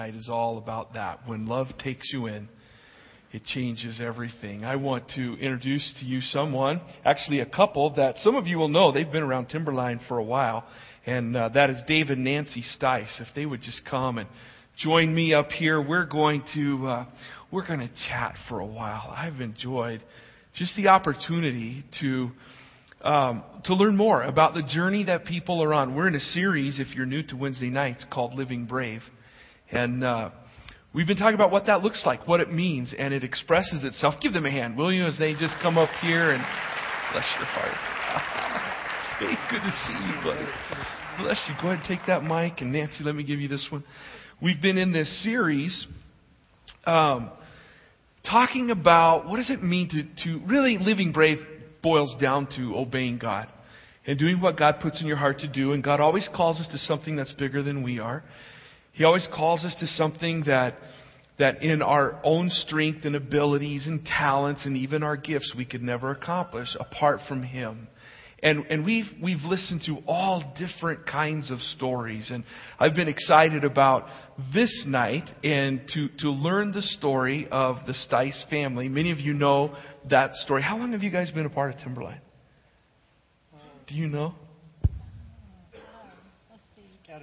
night is all about that. When love takes you in, it changes everything. I want to introduce to you someone, actually a couple that some of you will know. They've been around Timberline for a while, and uh, that is Dave and Nancy Stice. If they would just come and join me up here, we're going to uh, we're going to chat for a while. I've enjoyed just the opportunity to. Um, to learn more about the journey that people are on. We're in a series, if you're new to Wednesday nights, called Living Brave. And uh, we've been talking about what that looks like, what it means, and it expresses itself. Give them a hand, will you, as they just come up here and bless your heart. hey, good to see you, buddy. Bless you. Go ahead and take that mic, and Nancy, let me give you this one. We've been in this series um, talking about what does it mean to, to really living brave boils down to obeying God and doing what God puts in your heart to do. And God always calls us to something that's bigger than we are. He always calls us to something that, that in our own strength and abilities and talents and even our gifts we could never accomplish apart from Him. And, and we've, we've listened to all different kinds of stories. And I've been excited about this night and to, to learn the story of the Stice family. Many of you know that story. How long have you guys been a part of Timberline? Do you know?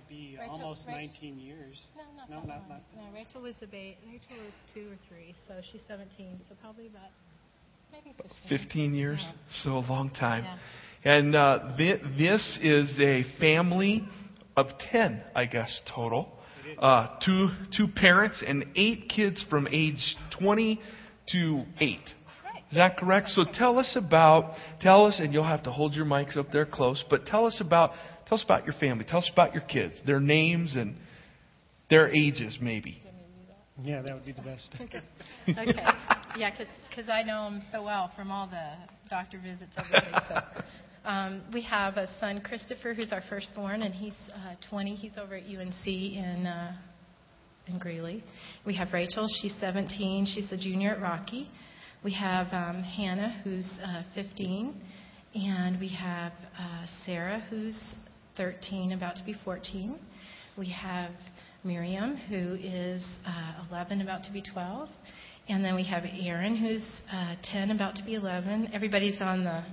Got be Rachel- almost Rach- 19 years. No, not No, that not- long. not that No, Rachel was a ba- Rachel was two or three, so she's 17, so probably about maybe 15. 15 years? Yeah. So a long time. Yeah. And uh, thi- this is a family of 10, I guess, total. Uh, two, two parents and eight kids from age 20 to 8. Is that correct? So tell us about, tell us, and you'll have to hold your mics up there close, but tell us about, tell us about your family. Tell us about your kids, their names and their ages, maybe. Yeah, that would be the best. Okay. okay. Yeah, because I know them so well from all the doctor visits, everything. So, um, we have a son, Christopher, who's our firstborn, and he's uh, 20. He's over at UNC in uh, in Greeley. We have Rachel. She's 17. She's a junior at Rocky. We have um, Hannah, who's uh, 15, and we have uh, Sarah, who's 13, about to be 14. We have Miriam, who is uh, 11, about to be 12. And then we have Aaron, who's uh, 10, about to be 11. Everybody's on the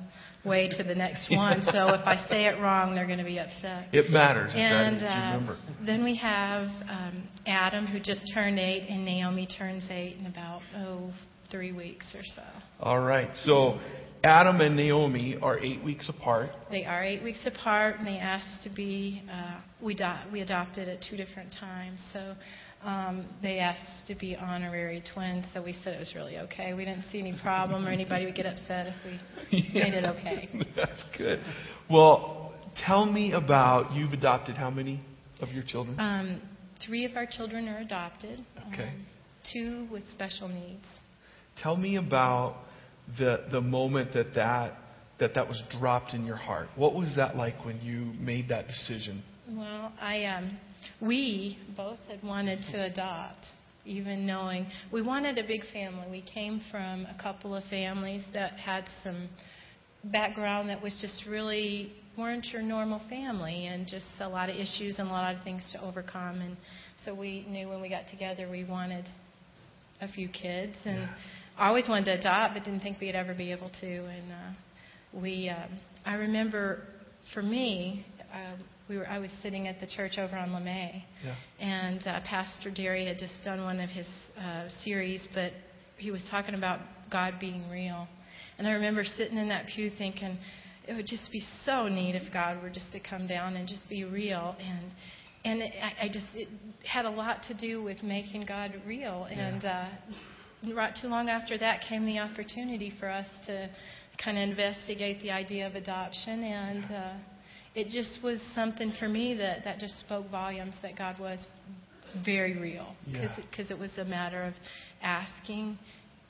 way to the next one, so if I say it wrong, they're going to be upset. It matters. And uh, then we have um, Adam, who just turned eight, and Naomi turns eight in about, oh, three weeks or so. All right. So Adam and Naomi are eight weeks apart. They are eight weeks apart, and they asked to be. Uh, we do, we adopted at two different times, so um, they asked to be honorary twins. So we said it was really okay. We didn't see any problem, or anybody would get upset if we made it okay. That's good. Well, tell me about you've adopted how many of your children? Um, three of our children are adopted. Okay. Um, two with special needs. Tell me about the the moment that that that that was dropped in your heart. What was that like when you made that decision? Well, I um, we both had wanted to adopt, even knowing we wanted a big family. We came from a couple of families that had some background that was just really weren't your normal family, and just a lot of issues and a lot of things to overcome. And so we knew when we got together we wanted a few kids, and Yeah. I always wanted to adopt, but didn't think we'd ever be able to. And uh, we, um, I remember, for me, uh, we were I was sitting at the church over on LeMay, Yeah. and uh, Pastor Dary had just done one of his uh, series, but he was talking about God being real. And I remember sitting in that pew thinking, it would just be so neat if God were just to come down and just be real. And and it, I, I just it had a lot to do with making God real. And uh, not too long after that came the opportunity for us to kind of investigate the idea of adoption and. Uh, it just was something for me that, that just spoke volumes that God was very real. Yeah. Because it was a matter of asking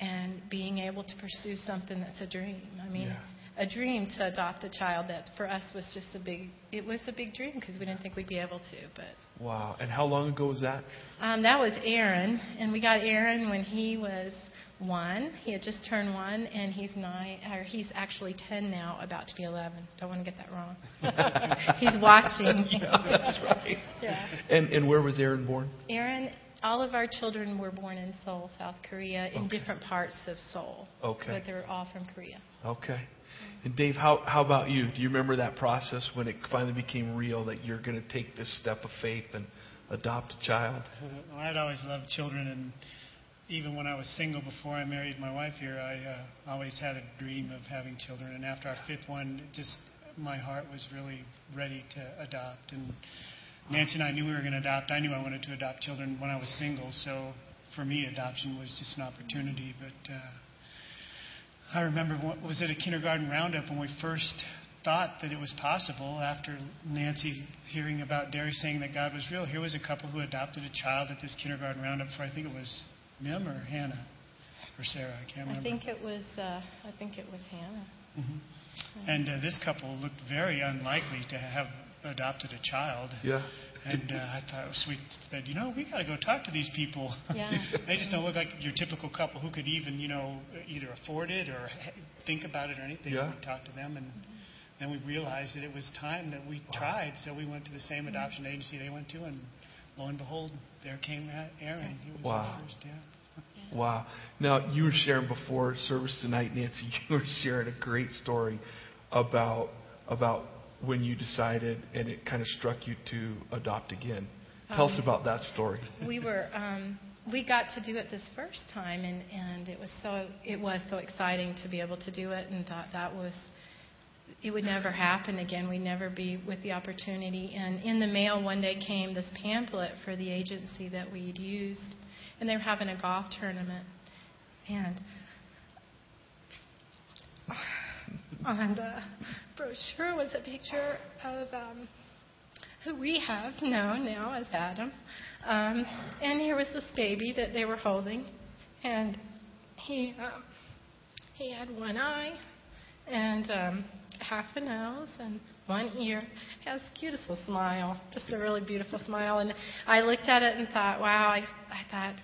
and being able to pursue something that's a dream. I mean, Yeah. A dream to adopt a child that for us was just a big, it was a big dream because we didn't think we'd be able to. But Wow. And how long ago was that? um, that was Aaron, and we got Aaron when he was one. He had just turned one, and he's nine, or he's actually ten now, about to be eleven. Don't want to get that wrong. he's watching. yeah, that's right. Yeah. And and where was Aaron born? Aaron All of our children were born in Seoul, South Korea, in Okay. different parts of Seoul. Okay. But they're all from Korea. Okay. And Dave, how, how about you? Do you remember that process when it finally became real that you're going to take this step of faith and adopt a child? Well, I'd always loved children, and even when I was single before I married my wife here, I uh, always had a dream of having children. And after our fifth one, just my heart was really ready to adopt. And Nancy and I knew we were going to adopt. I knew I wanted to adopt children when I was single, so for me, adoption was just an opportunity. But uh, I remember what was it a kindergarten roundup when we first thought that it was possible after Nancy hearing about Dary saying that God was real. Here was a couple who adopted a child at this kindergarten roundup for I think it was Mim or Hannah or Sarah. I can't remember. I think it was. Uh, I think it was Hannah. hmm And uh, this couple looked very unlikely to have adopted a child. Yeah. And uh, I thought it was sweet. Said, you know, we got to go talk to these people. Yeah. they just don't look like your typical couple who could even, you know, either afford it or think about it or anything. Yeah. We talked to them, and then we realized that it was time that we tried. So we went to the same adoption agency they went to, and lo and behold, there came Aaron. He was Wow. the first. Yeah. Wow. Now, you were sharing before service tonight, Nancy, you were sharing a great story about about when you decided and it kind of struck you to adopt again. Tell us Um, about that story. we were um, we got to do it this first time, and and it was so it was so exciting to be able to do it, and thought that was it would never happen again. We'd never be with the opportunity. And in the mail one day came this pamphlet for the agency that we'd used, and they were having a golf tournament, and on the brochure was a picture of um, who we have known now as Adam. Um, and here was this baby that they were holding, and he um, he had one eye and um, half a nose and one ear. Has the cutest little smile, just a really beautiful smile. And I looked at it and thought, wow, I, I thought,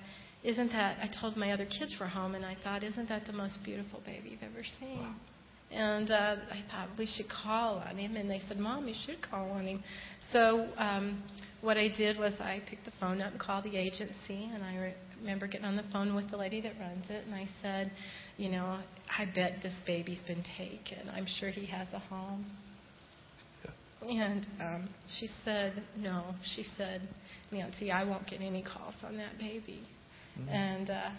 isn't that? I told my other kids were home, and I thought, isn't that the most beautiful baby you've ever seen? And uh, I thought we should call on him, and they said, "Mom, you should call on him." So um, what I did was I picked the phone up and called the agency, and I re- remember getting on the phone with the lady that runs it, and I said, "You know, I bet this baby's been taken. I'm sure he has a home." And um, she said, "No." She said, "Nancy, I won't get any calls on that baby." And uh,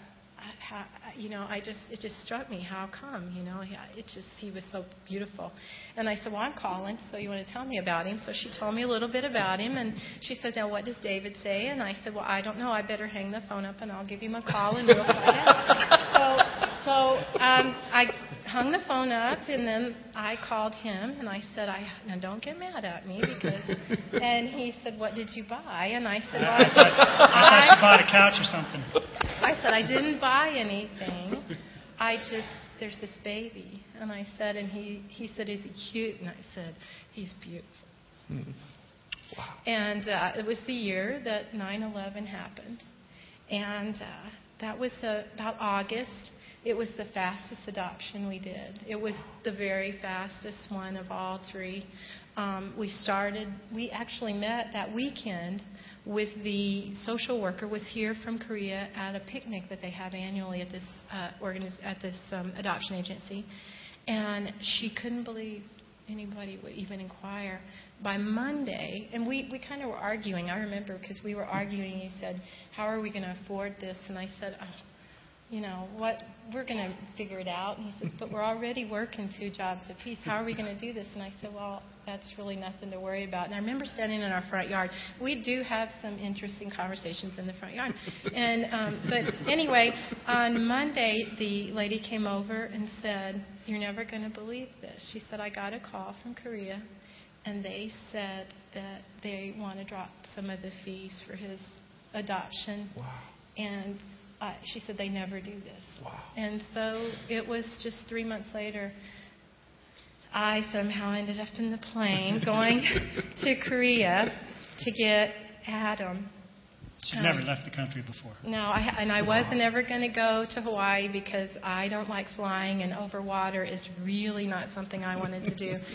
how, you know, I just it just struck me how come, you know, it just he was so beautiful. And I said, well, I'm calling, so you want to tell me about him? So she told me a little bit about him, and she said, now what does David say? And I said, well, I don't know. I better hang the phone up, and I'll give him a call, and we'll find out. So, so um, I hung the phone up, and then I called him, and I said, I now don't get mad at me because. And he said, what did you buy? And I said, well, I I thought bought a couch or something. I said, I didn't buy anything. I just, there's this baby. And I said, and he, he said, is he cute? And I said, he's beautiful. Wow. And uh, it was the year that 9 11 happened. And uh, that was uh, about August. It was the fastest adoption we did. It was the very fastest one of all three. Um, we started, we actually met that weekend with the social worker was here from Korea at a picnic that they have annually at this uh, organiz- at this um, adoption agency, and she couldn't believe anybody would even inquire. By Monday, and we, we kind of were arguing. I remember because we were arguing. He said, "How are we going to afford this?" And I said, oh, "You know what? We're going to figure it out." And he says, "But we're already working two jobs apiece. How are we going to do this?" And I said, "Well, that's really nothing to worry about." And I remember standing in our front yard. We do have some interesting conversations in the front yard. And um, but anyway, on Monday, the lady came over and said, "You're never going to believe this." She said, "I got a call from Korea." and they said that they want to drop some of the fees for his adoption. Wow. And uh, she said they never do this. Wow. And so it was just three months later. I somehow ended up in the plane going to Korea to get Adam. She'd Um, never left the country before. No, I, and I wasn't ever going to go to Hawaii because I don't like flying, and over water is really not something I wanted to do.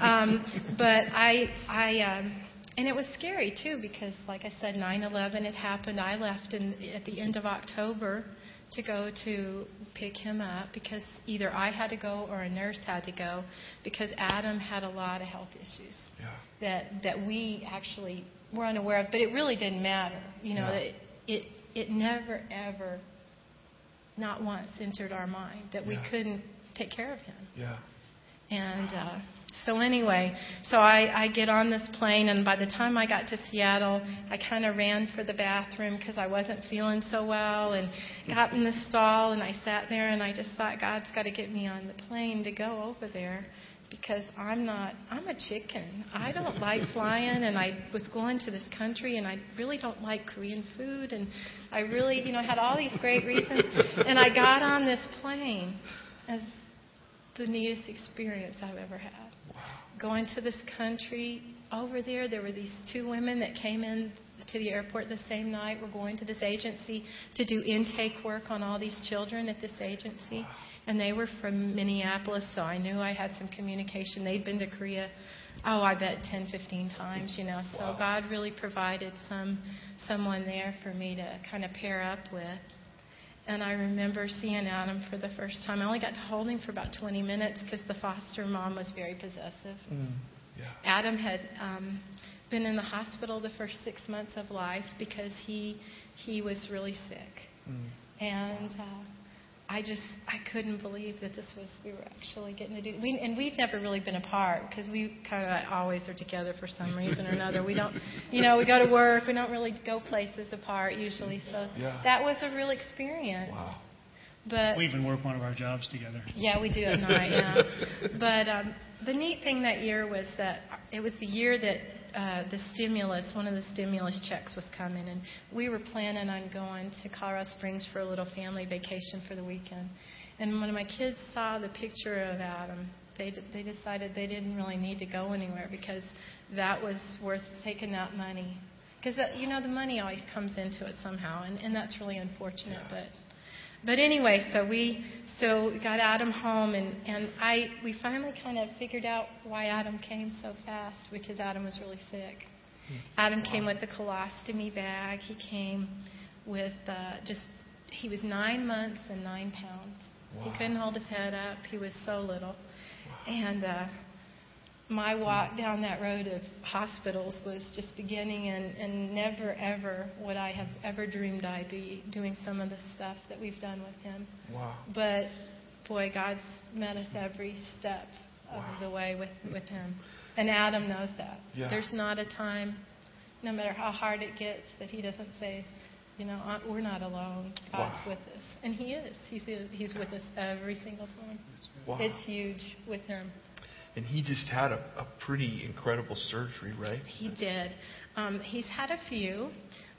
Um, but I, I, um, and it was scary too because, like I said, 9/11 had happened. I left in, at the end of October to go to pick him up because either I had to go or a nurse had to go because Adam had a lot of health issues Yeah. that that we actually were unaware of, but it really didn't matter. You know, Yeah. it, it it never ever, not once, entered our mind that we couldn't take care of him. Yeah. And uh, so anyway, so I, I get on this plane, and by the time I got to Seattle, I kind of ran for the bathroom because I wasn't feeling so well, and got in the stall, and I sat there, and I just thought God's got to get me on the plane to go over there because I'm not I'm a chicken. I don't like flying and I was going to this country and I really don't like Korean food and I really, you know, had all these great reasons and I got on this plane as the neatest experience I've ever had. Going to this country over there there were these two women that came in to the airport the same night. We're going to this agency to do intake work on all these children at this agency. And they were from Minneapolis, so I knew I had some communication. They'd been to Korea, oh, I bet 10, 15 times, you know. So Wow. God really provided some someone there for me to kind of pair up with. And I remember seeing Adam for the first time. I only got to hold him for about 20 minutes because the foster mom was very possessive. Mm. Yeah. Adam had um, been in the hospital the first six months of life because he he was really sick, Mm. and uh, I just I couldn't believe that this was we were actually getting to do. We, and we've never really been apart because we kind of always are together for some reason or another. We don't, you know, we go to work. We don't really go places apart usually. So Yeah. that was a real experience. Wow. But We even work one of our jobs together. yeah, we do at night. Yeah, but um, the neat thing that year was that it was the year that uh, the stimulus, one of the stimulus checks was coming, and we were planning on going to Colorado Springs for a little family vacation for the weekend. And when my kids saw the picture of Adam, they d- they decided they didn't really need to go anywhere because that was worth taking that money. Because you know the money always comes into it somehow, and, and that's really unfortunate. But but anyway, so we so we got Adam home, and and I we finally kind of figured out why Adam came so fast because Adam was really sick. Adam came with a colostomy bag. He came with uh, just he was nine months and nine pounds. He couldn't hold his head up. He was so little, and. Uh, my walk down that road of hospitals was just beginning, and, and never ever would I have ever dreamed I'd be doing some of the stuff that we've done with him. Wow. But boy, God's met us every step of Wow. the way with, with him. And Adam knows that. Yeah. There's not a time, no matter how hard it gets, that he doesn't say, you know, "Uh, we're not alone. God's Wow. with us. And he is. He's, he's with us every single time. Wow. It's huge with him. And he just had a, a pretty incredible surgery, right? He did. Um, he's had a few,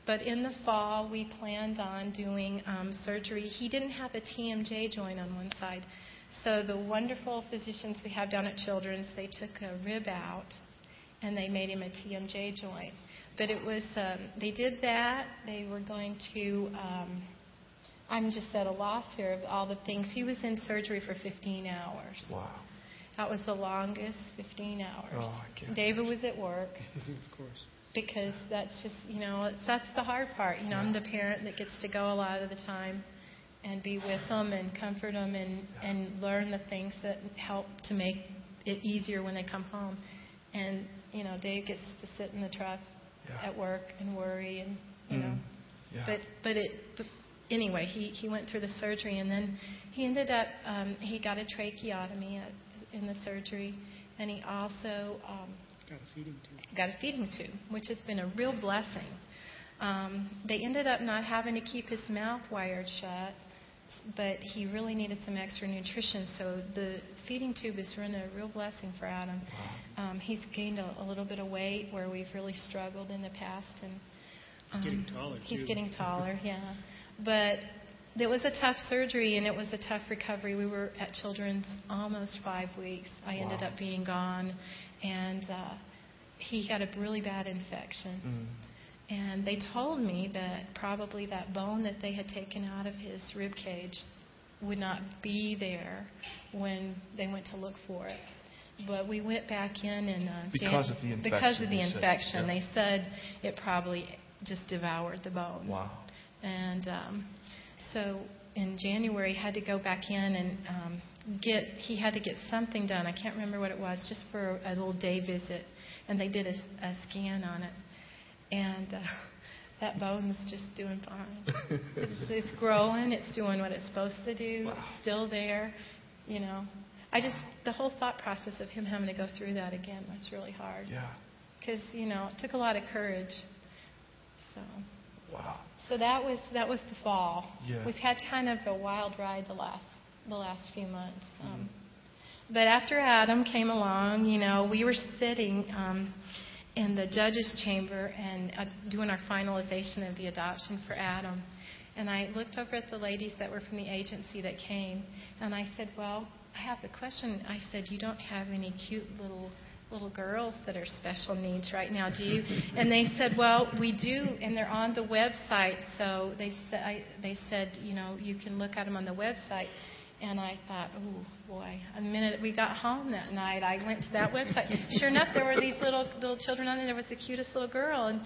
but in the fall we planned on doing um, surgery. He didn't have a TMJ joint on one side, so the wonderful physicians we have down at Children's they took a rib out and they made him a TMJ joint. But it was um, they did that. They were going to. Um, I'm just at a loss here of all the things. He was in surgery for 15 hours. Wow. That was the longest 15 hours. Oh, I can't. David was at work of course. because that's just you know it's, that's the hard part. You know, I'm the parent that gets to go a lot of the time and be with them and comfort them and and learn the things that help to make it easier when they come home. And you know, Dave gets to sit in the truck Yeah. at work and worry and you know. Mm. Yeah. But but it but anyway, he he went through the surgery and then he ended up um, he got a tracheotomy at, in the surgery, and he also um, Got a feeding tube. got a feeding tube, which has been a real blessing. Um, they ended up not having to keep his mouth wired shut, but he really needed some extra nutrition. So the feeding tube has been a real blessing for Adam. Um, he's gained a, a little bit of weight where we've really struggled in the past, and He's getting um, taller, He's too. getting taller, yeah. But it was a tough surgery and it was a tough recovery. We were at Children's almost five weeks. I ended up being gone, and uh, he got a really bad infection. Mm. And they told me that probably that bone that they had taken out of his rib cage would not be there when they went to look for it. but we went back in and uh, because of the infection. Because of the they said. Yeah. they said it probably just devoured the bone. Wow. And um, so in January, had to go back in and um, get. He had to get something done. I can't remember what it was, just for a little day visit. And they did a, a scan on it, and uh, that bone's just doing fine. it's, it's growing. It's doing what it's supposed to do. Wow. It's still there. You know, I just the whole thought process of him having to go through that again was really hard. Yeah. Because you know, it took a lot of courage. So. Wow. So that was that was the fall. Yeah. We've had kind of a wild ride the last the last few months. Mm-hmm. Um, but after Adam came along, you know, we were sitting um, in the judge's chamber and uh, doing our finalization of the adoption for Adam. And I looked over at the ladies that were from the agency that came, and I said, "Well, I have a question." I said, "You don't have any cute little little girls that are special needs right now, do you?" And they said, "Well, we do, and they're on the website." So they said, I, "They said, you know, you can look at them on the website." And I thought, oh boy! The minute we got home that night, I went to that website. Sure enough, there were these little little children on there. There was the cutest little girl, and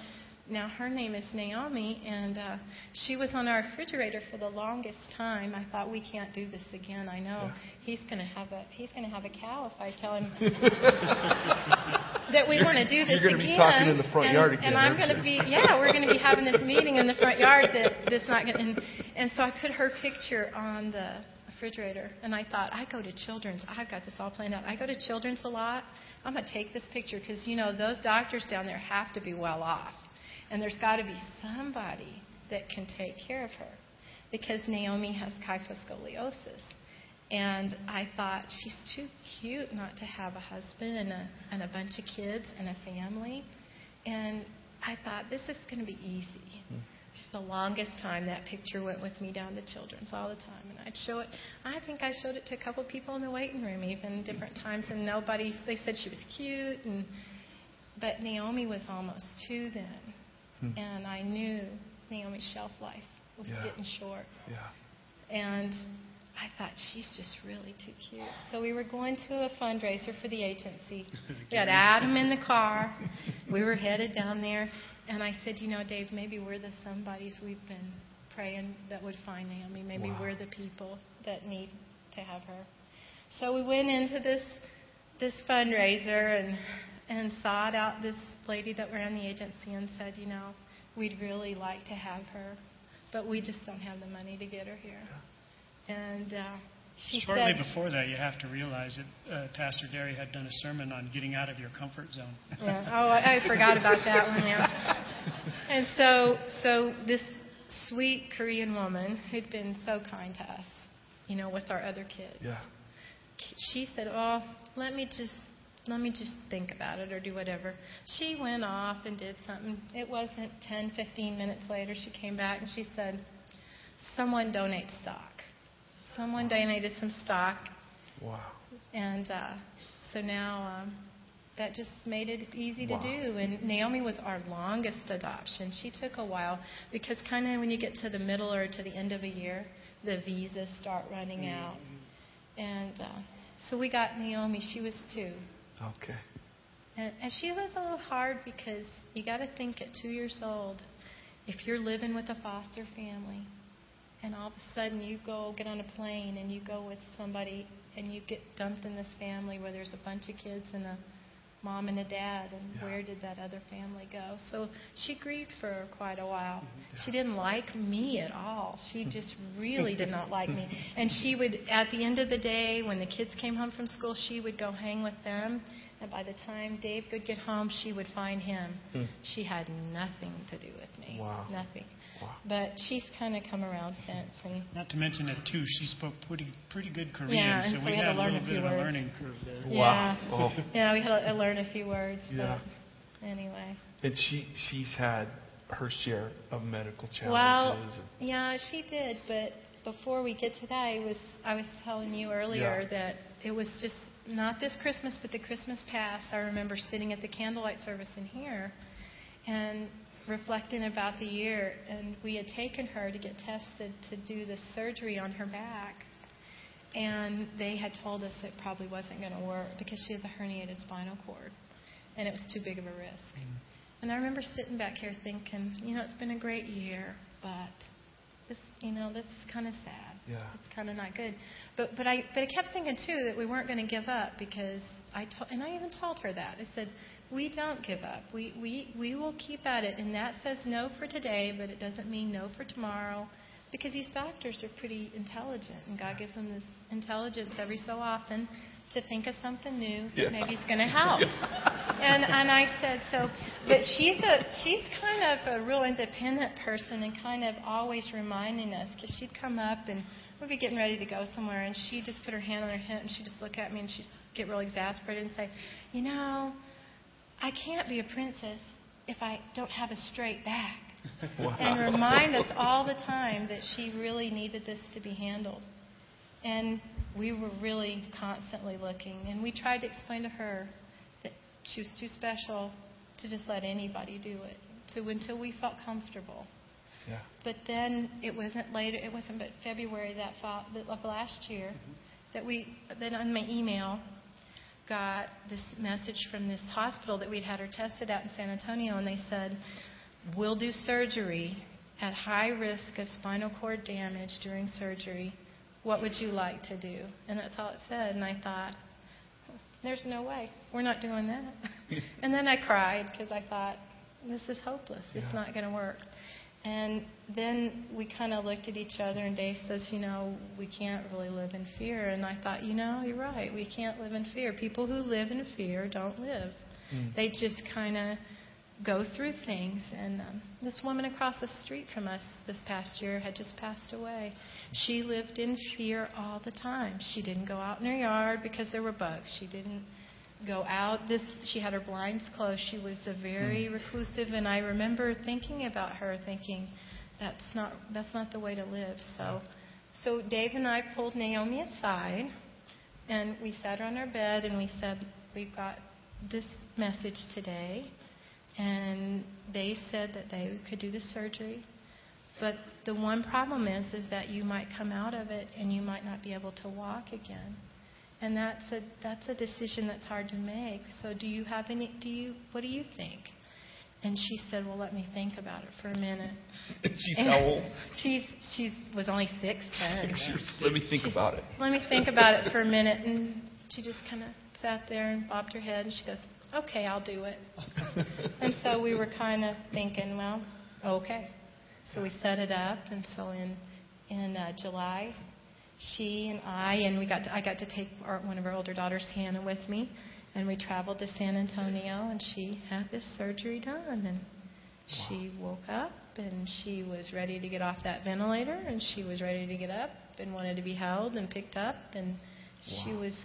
now her name is Naomi, and uh, she was on our refrigerator for the longest time. I thought we can't do this again. I know Yeah. he's going to have a he's going to have a cow if I tell him that we want to do this You're gonna again. be talking in the front and, yard again, and I'm going to be yeah, we're going to be having this meeting in the front yard that that's not going. And, and so I put her picture on the refrigerator, and I thought I go to Children's. I've got this all planned out. I go to Children's a lot. I'm going to take this picture because you know those doctors down there have to be well off, and there's got to be somebody that can take care of her because Naomi has kyphoscoliosis. And I thought she's too cute not to have a husband and a, and a bunch of kids and a family. And I thought this is going to be easy. Hmm. The longest time that picture went with me down to children's all the time, and I'd show it. I think I showed it to a couple people in the waiting room, even different times, and nobody. They said she was cute, and but Naomi was almost two then, Hmm. and I knew Naomi's shelf life was Yeah. getting short. Yeah. And I thought she's just really too cute. So we were going to a fundraiser for the agency. We had Adam in the car. We were headed down there, and I said, you know, Dave, maybe we're the somebodies we've been praying that would find Naomi. Maybe Wow. we're the people that need to have her. So we went into this this fundraiser and and sought out this lady that ran the agency and said, you know, we'd really like to have her, but we just don't have the money to get her here. And uh, she Shortly said, before that, you have to realize that uh, Pastor Dary had done a sermon on getting out of your comfort zone. Yeah. Oh, I, I forgot about that one. Yeah. And so, so this sweet Korean woman who'd been so kind to us, you know, with our other kids, Yeah. she said, "Oh, let me just let me just think about it or do whatever." She went off and did something. It wasn't 10, 15 minutes later. She came back and she said, "Someone donate stock. Someone donated some stock, Wow. and uh, so now um, that just made it easy to do. And Naomi was our longest adoption. She took a while because kind of when you get to the middle or to the end of a year, the visas start running out. And uh, so we got Naomi. She was two. Okay. And, and she was a little hard because you got to think at two years old, if you're living with a foster family, and all of a sudden you go get on a plane and you go with somebody and you get dumped in this family where there's a bunch of kids and a mom and a dad, and Yeah. where did that other family go? So she grieved for quite a while. Mm-hmm. She didn't like me at all. She just really did not like me. And she would, at the end of the day, when the kids came home from school, she would go hang with them. And by the time Dave could get home, she would find him. Hmm. She had nothing to do with me. Wow. Nothing. Wow. But she's kind of come around since. And Not to mention that too, she spoke pretty pretty good Korean, Yeah, so so we we had had to a learn little a bit few of a words. learning curve there. Wow. Yeah. Oh. yeah, we had to learn a few words. Yeah. Anyway. And she she's had her share of medical challenges. Well, yeah, she did. But before we get to that, I was I was telling you earlier Yeah. that it was just not this Christmas, but the Christmas past. I remember sitting at the candlelight service in here, and reflecting about the year, and we had taken her to get tested to do the surgery on her back. and they had told us it probably wasn't going to work because she has a herniated spinal cord, and it was too big of a risk. Mm. And I remember sitting back here thinking, you know, it's been a great year, but this, you know, this is kind of sad. Yeah. It's kind of not good. But but I but I kept thinking too that we weren't going to give up because I told and I even told her that I said we don't give up. We we we will keep at it, and that says no for today, but it doesn't mean no for tomorrow. Because these doctors are pretty intelligent, and God gives them this intelligence every so often to think of something new Yeah. maybe is going to help. Yeah. And and I said so, but she's a she's kind of a real independent person and kind of always reminding us because she'd come up and we'd be getting ready to go somewhere and she'd just put her hand on her hip and she'd just look at me and she'd get real exasperated and say, you know, I can't be a princess if I don't have a straight back. Wow. And remind us all the time that she really needed this to be handled. And we were really constantly looking. And we tried to explain to her that she was too special to just let anybody do it, to until we felt comfortable. Yeah. But then it wasn't later. It wasn't but February that fall, of last year mm-hmm. that we then on my email got this message from this hospital that we'd had her tested out in San Antonio, and they said, "We'll do surgery at high risk of spinal cord damage during surgery. What would you like to do?" And that's all it said. And I thought, "There's no way. We're not doing that." and then I cried because I thought, "This is hopeless. It's Yeah. not going to work." And then we kind of looked at each other, and Dave says, You know, we can't really live in fear. And I thought, You know, you're right. We can't live in fear. People who live in fear don't live. Mm. They just kind of go through things. And um, this woman across the street from us this past year had just passed away. She lived in fear all the time. She didn't go out in her yard because there were bugs. She didn't go out. This she had her blinds closed. She was a very Hmm. reclusive, and I remember thinking about her, thinking that's not that's not the way to live. So, so Dave and I pulled Naomi aside, and we sat her on our bed, and we said, "We've got this message today." And they said that they could do the surgery, but the one problem is, is that you might come out of it and you might not be able to walk again. And that's a that's a decision that's hard to make. So do you have any do you what do you think? And she said, Well let me think about it for a minute. She's And how old? She's she was only six, ten. Let me think She's- about it. Let me think about it for a minute and she just kinda sat there and bobbed her head and she goes, Okay, I'll do it. And so we were kind of thinking, well, okay. So we set it up, and so in in uh, July, she and I and we got to, I got to take our, one of our older daughters, Hannah, with me, and we traveled to San Antonio, and she had this surgery done, and she woke up and she was ready to get off that ventilator, and she was ready to get up and wanted to be held and picked up, and she was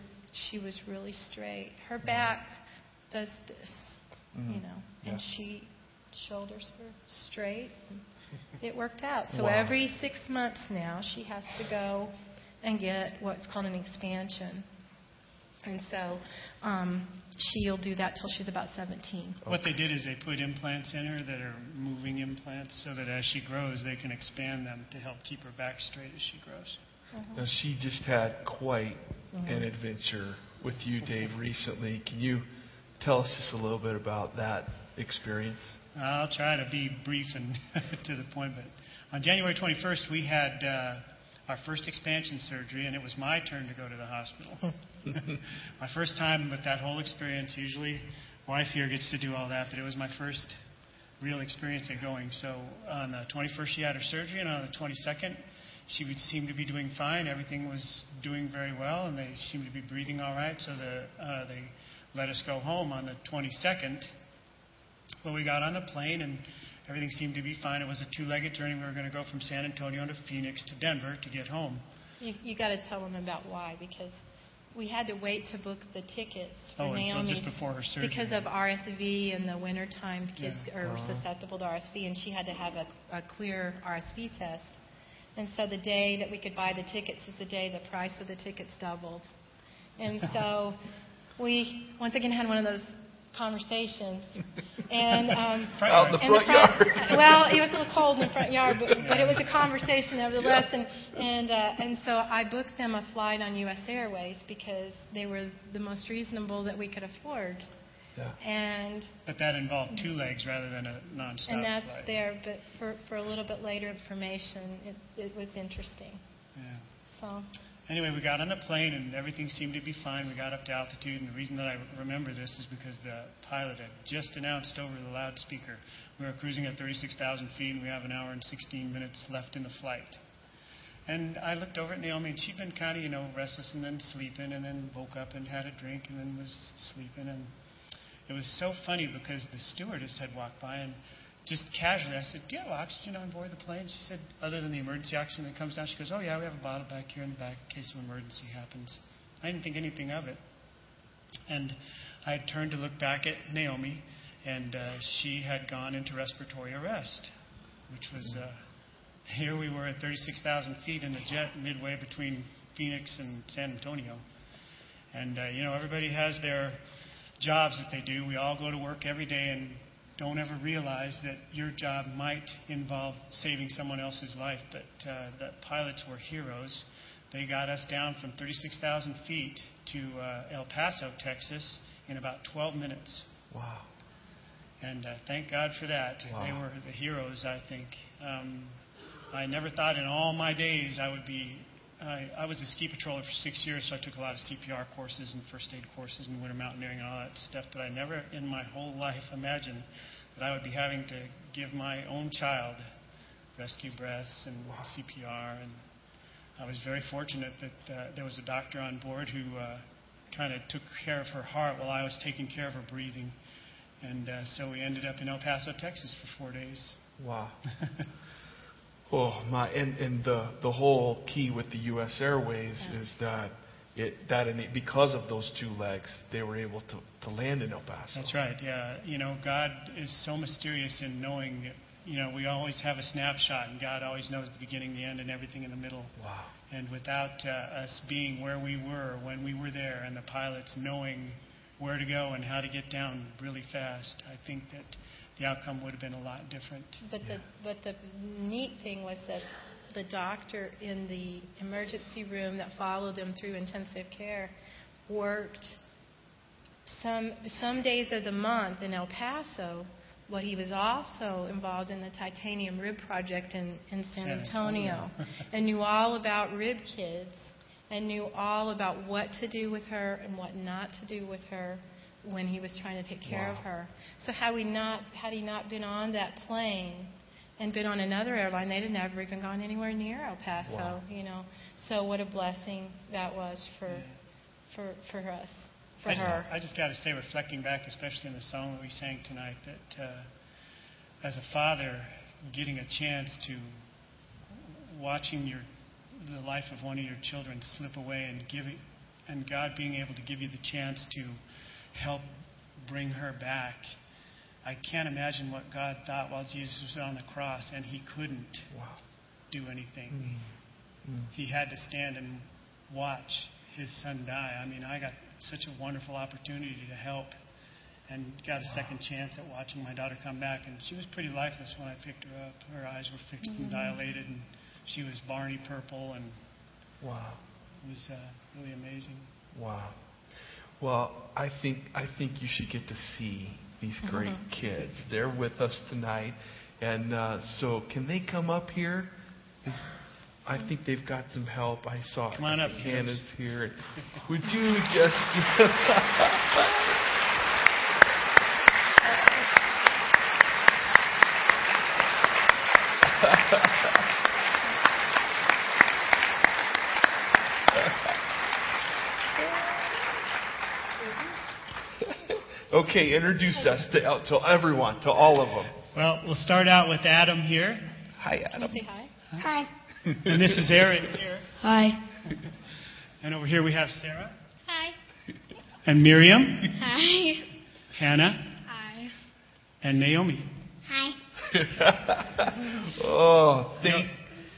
she was really straight. Her back does this, Mhm. you know, Yeah. and she shoulders were straight. And it worked out. So Wow. every six months now, she has to go and get what's called an expansion. And so um, she'll do that till she's about 17. What they did is they put implants in her that are moving implants so that as she grows, they can expand them to help keep her back straight as she grows. Now, she just had quite Mhm. an adventure with you, Dave, recently. Can you tell us just a little bit about that experience? I'll try to be brief and to the point, but on January 21st, we had uh, our first expansion surgery, and it was my turn to go to the hospital. my first time with that whole experience. Usually, wife here gets to do all that, but it was my first real experience at going. So on the 21st, she had her surgery, and on the 22nd, she would seem to be doing fine. Everything was doing very well, and they seemed to be breathing all right. So the, uh, they let us go home on the 22nd. Well, we got on the plane and everything seemed to be fine. It was a two-legged journey. We were going to go from San Antonio to Phoenix to Denver to get home. You, you got to tell them about why, because we had to wait to book the tickets for Oh, Naomi just before her surgery. because of RSV and the winter time. Kids Yeah. are Uh-huh. susceptible to RSV, and she had to have a, a clear RSV test. And so the day that we could buy the tickets is the day the price of the tickets doubled. And so we once again had one of those conversations, And um, Front Out in the in the front front, yard. well, it was a little cold in the front yard, but, but it was a conversation nevertheless. And and uh, and so I booked them a flight on U.S. Airways because they were the most reasonable that we could afford. Yeah. And But that involved two legs rather than a nonstop and that's flight. there. But for for a little bit later information, it it was interesting. Yeah. So Anyway, we got on the plane and everything seemed to be fine. We got up to altitude, and the reason that I remember this is because the pilot had just announced over the loudspeaker we were cruising at 36,000 feet and we have an hour and 16 minutes left in the flight. And I looked over at Naomi, and she'd been kind of, you know, restless and then sleeping, and then woke up and had a drink, and then was sleeping. And it was so funny because the stewardess had walked by and just casually, I said, Do you have oxygen on board the plane? She said, Other than the emergency oxygen that comes down, she goes, Oh, yeah, we have a bottle back here in the back in case an emergency happens. I didn't think anything of it. And I turned to look back at Naomi, and uh, she had gone into respiratory arrest, which was uh, here we were at 36,000 feet in a jet midway between Phoenix and San Antonio. And, uh, you know, everybody has their jobs that they do. We all go to work every day and don't ever realize that your job might involve saving someone else's life. But uh, the pilots were heroes. They got us down from 36,000 feet to uh, El Paso, Texas, in about 12 minutes. Wow. And uh, thank God for that. Wow. They were the heroes, I think. Um, I never thought in all my days I would be. I, I was a ski patroller for six years, so I took a lot of CPR courses and first aid courses and winter mountaineering and all that stuff. But I never in my whole life imagined that I would be having to give my own child rescue breaths and CPR. And I was very fortunate that uh, there was a doctor on board who uh, kind of took care of her heart while I was taking care of her breathing. And uh, so we ended up in El Paso, Texas for four days. Wow. Oh my! And and the the whole key with the U.S. Airways Yeah. is that it that and it, because of those two legs, they were able to to land in El Paso. That's right. Yeah. You know, God is so mysterious in knowing. You know, we always have a snapshot, and God always knows the beginning, the end, and everything in the middle. Wow. And without uh, us being where we were when we were there, and the pilots knowing where to go and how to get down really fast, I think that the outcome would have been a lot different. But Yeah. the but the neat thing was that the doctor in the emergency room that followed them through intensive care worked some some days of the month in El Paso. But he was also involved in the titanium rib project in, in San, San Antonio, Antonio. and knew all about rib kids and knew all about what to do with her and what not to do with her when he was trying to take care of her. So had we not had he not been on that plane and been on another airline, they'd have never even gone anywhere near El Paso. Wow. You know, so what a blessing that was for Yeah. for for us, for I just, her. I just got to say, reflecting back, especially in the song that we sang tonight, that uh, as a father, getting a chance to watching your the life of one of your children slip away and giving, and God being able to give you the chance to help bring her back. I can't imagine what God thought while Jesus was on the cross and he couldn't Wow. do anything Mm. Mm. he had to stand and watch his son die. I mean, I got such a wonderful opportunity to help and got a second chance at watching my daughter come back. And she was pretty lifeless when I picked her up. Her eyes were fixed and dilated, and she was Barney purple, and Wow. it was uh, really amazing. Wow. Well, I think I think you should get to see these great kids. They're with us tonight, and uh, so can they come up here? I think they've got some help. I saw Come on up, Hannah's kiddos. here. Would you just? okay, introduce us to, uh, to everyone, to all of them. Well, we'll start out with Adam here, Hi, Can you Adam. say hi? Hi. and this is Aaron here, Hi. and over here we have Sarah Hi. and Miriam, Hi. Hannah, Hi. and Naomi. Hi. oh, You know, thank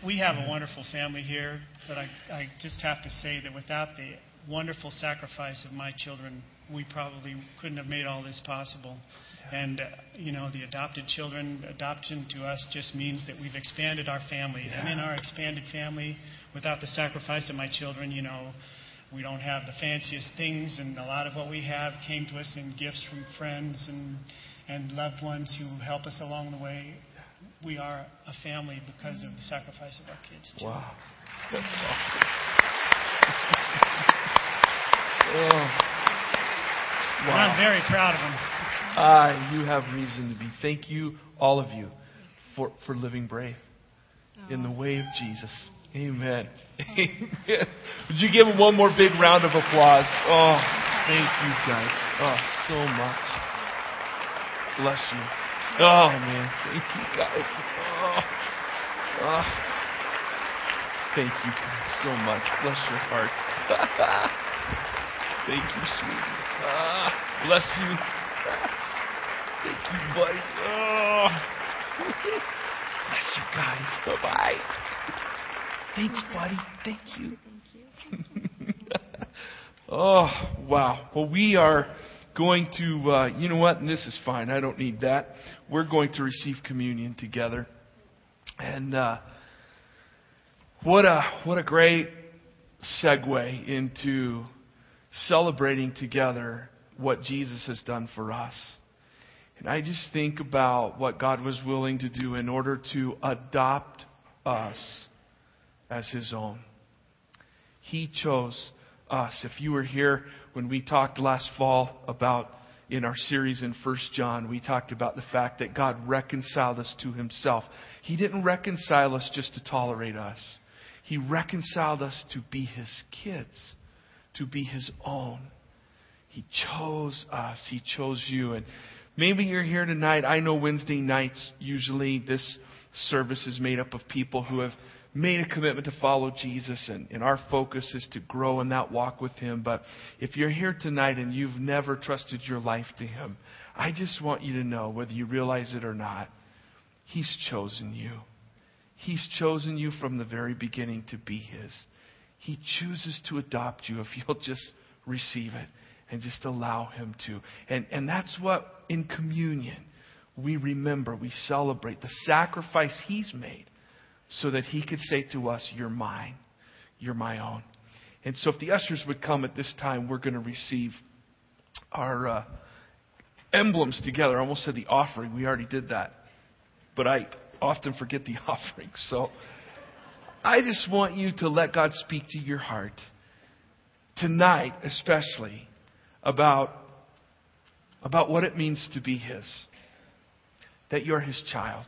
we have a wonderful family here, but I, I just have to say that without the wonderful sacrifice of my children, we probably couldn't have made all this possible. And, uh, you know, the adopted children, adoption to us just means that we've expanded our family. Yeah. And in our expanded family, without the sacrifice of my children, you know, we don't have the fanciest things, and a lot of what we have came to us in gifts from friends and, and loved ones who help us along the way. We are a family because of the sacrifice of our kids. Too. Wow. That's awesome. oh. And I'm very proud of them. Ah, you have reason to be. Thank you, all of you, for, for living brave in the way of Jesus. Amen. Amen. Would you give him one more big round of applause? Oh, thank you guys. Oh, so much. Bless you. Oh, man. Thank you guys. Oh, oh. Thank you guys so much. Bless your heart. thank you, sweetie. Ah, bless you. Thank you, buddy. Oh. Bless you guys. Bye bye. Thanks, buddy. Thank you. oh, wow. Well, we are going to, uh, you know what? And this is fine. I don't need that. We're going to receive communion together. And uh, what a what a great segue into celebrating together what Jesus has done for us. And I just think about what God was willing to do in order to adopt us as His own. He chose us. If you were here when we talked last fall about in our series in 1 John, we talked about the fact that God reconciled us to Himself. He didn't reconcile us just to tolerate us. He reconciled us to be His kids, to be His own. He chose us. He chose you. And maybe you're here tonight. I know Wednesday nights, usually this service is made up of people who have made a commitment to follow Jesus, and, and our focus is to grow in that walk with Him. But if you're here tonight and you've never trusted your life to Him, I just want you to know, whether you realize it or not, He's chosen you. He's chosen you from the very beginning to be His. He chooses to adopt you if you'll just receive it and just allow Him to. And, and that's what in communion we remember, we celebrate the sacrifice He's made so that He could say to us, You're mine, you're my own. And so if the ushers would come at this time, we're going to receive our uh, emblems together. I almost said the offering. We already did that. But I often forget the offering. So I just want you to let God speak to your heart tonight, especially about, about what it means to be His. That you're His child.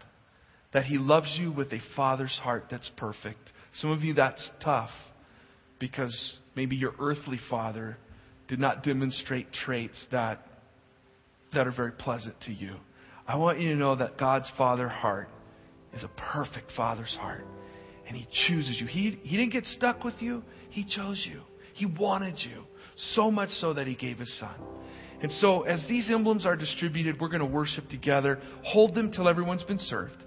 That He loves you with a father's heart that's perfect. Some of you, that's tough because maybe your earthly father did not demonstrate traits that, that are very pleasant to you. I want you to know that God's father heart is a perfect father's heart. And He chooses you. He, he didn't get stuck with you, He chose you. He wanted you. So much so that He gave His Son. And so, as these emblems are distributed, we're going to worship together. Hold them till everyone's been served.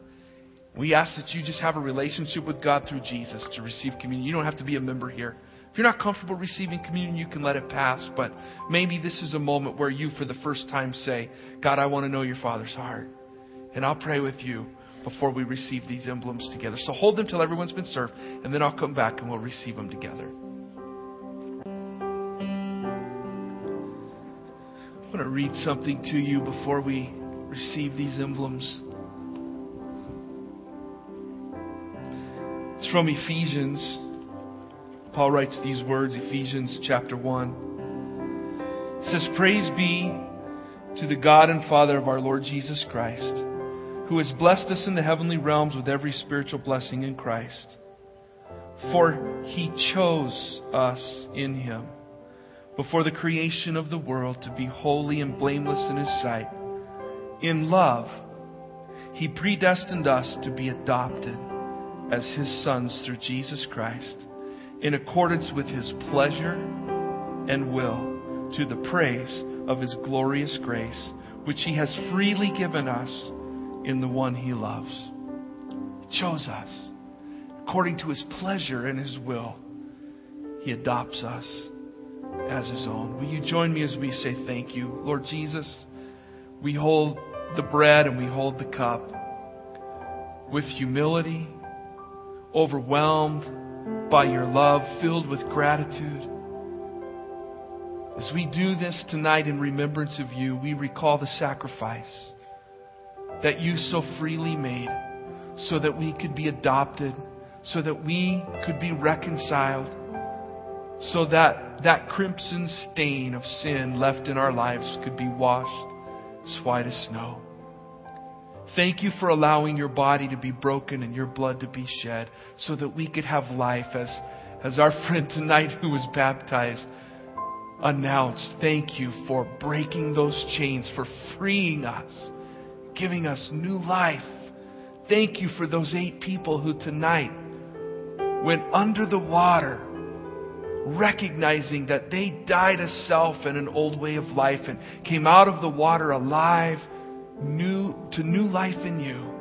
We ask that you just have a relationship with God through Jesus to receive communion. You don't have to be a member here. If you're not comfortable receiving communion, you can let it pass. But maybe this is a moment where you, for the first time, say, God, I want to know your Father's heart. And I'll pray with you before we receive these emblems together. So hold them till everyone's been served, and then I'll come back and we'll receive them together. I want to read something to you before we receive these emblems. It's from Ephesians. Paul writes these words, Ephesians chapter 1. It says, Praise be to the God and Father of our Lord Jesus Christ, who has blessed us in the heavenly realms with every spiritual blessing in Christ. For he chose us in him before the creation of the world to be holy and blameless in his sight. In love, he predestined us to be adopted as his sons through Jesus Christ, in accordance with his pleasure and will, to the praise of his glorious grace, which he has freely given us in the one he loves. He chose us according to his pleasure and his will. He adopts us as his own. Will you join me as we say thank you? Lord Jesus, we hold the bread and we hold the cup with humility, overwhelmed by your love, filled with gratitude. As we do this tonight in remembrance of you, we recall the sacrifice that you so freely made so that we could be adopted, so that we could be reconciled, so that that crimson stain of sin left in our lives could be washed as white as snow. Thank you for allowing your body to be broken and your blood to be shed so that we could have life as, as our friend tonight who was baptized announced. Thank you for breaking those chains, for freeing us, giving us new life. Thank you for those eight people who tonight went under the water, recognizing that they died a self and an old way of life and came out of the water alive, new to new life in you.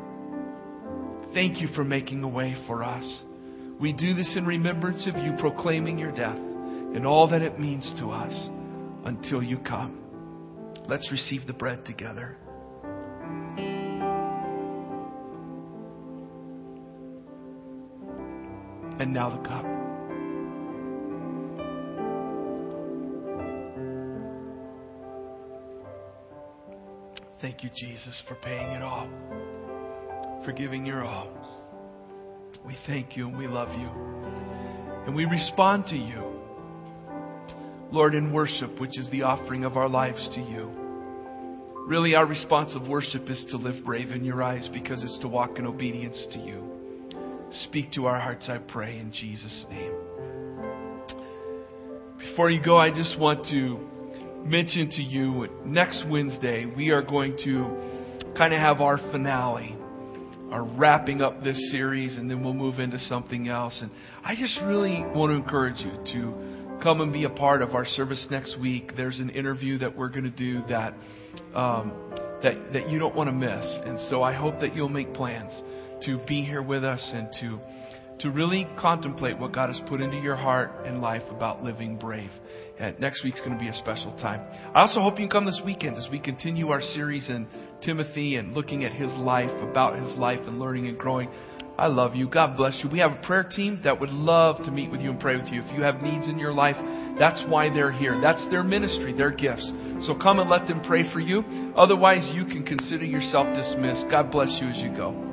Thank you for making a way for us. We do this in remembrance of you, proclaiming your death and all that it means to us until you come. Let's receive the bread together. And now the cup. Thank you, Jesus, for paying it all, for giving your all. We thank you and we love you. And we respond to you, Lord, in worship, which is the offering of our lives to you. Really, our response of worship is to live brave in your eyes because it's to walk in obedience to you. Speak to our hearts, I pray, in Jesus' name. Before you go, I just want to mention to you next Wednesday, we are going to kind of have our finale, our wrapping up this series, and then we'll move into something else. And I just really want to encourage you to come and be a part of our service next week. There's an interview that we're going to do that um, that that you don't want to miss, and so I hope that you'll make plans to be here with us and to to really contemplate what God has put into your heart and life about living brave. And next week's going to be a special time. I also hope you can come this weekend as we continue our series in Timothy and looking at his life, about his life, and learning and growing. I love you. God bless you. We have a prayer team that would love to meet with you and pray with you. If you have needs in your life, that's why they're here. That's their ministry, their gifts. So come and let them pray for you. Otherwise, you can consider yourself dismissed. God bless you as you go.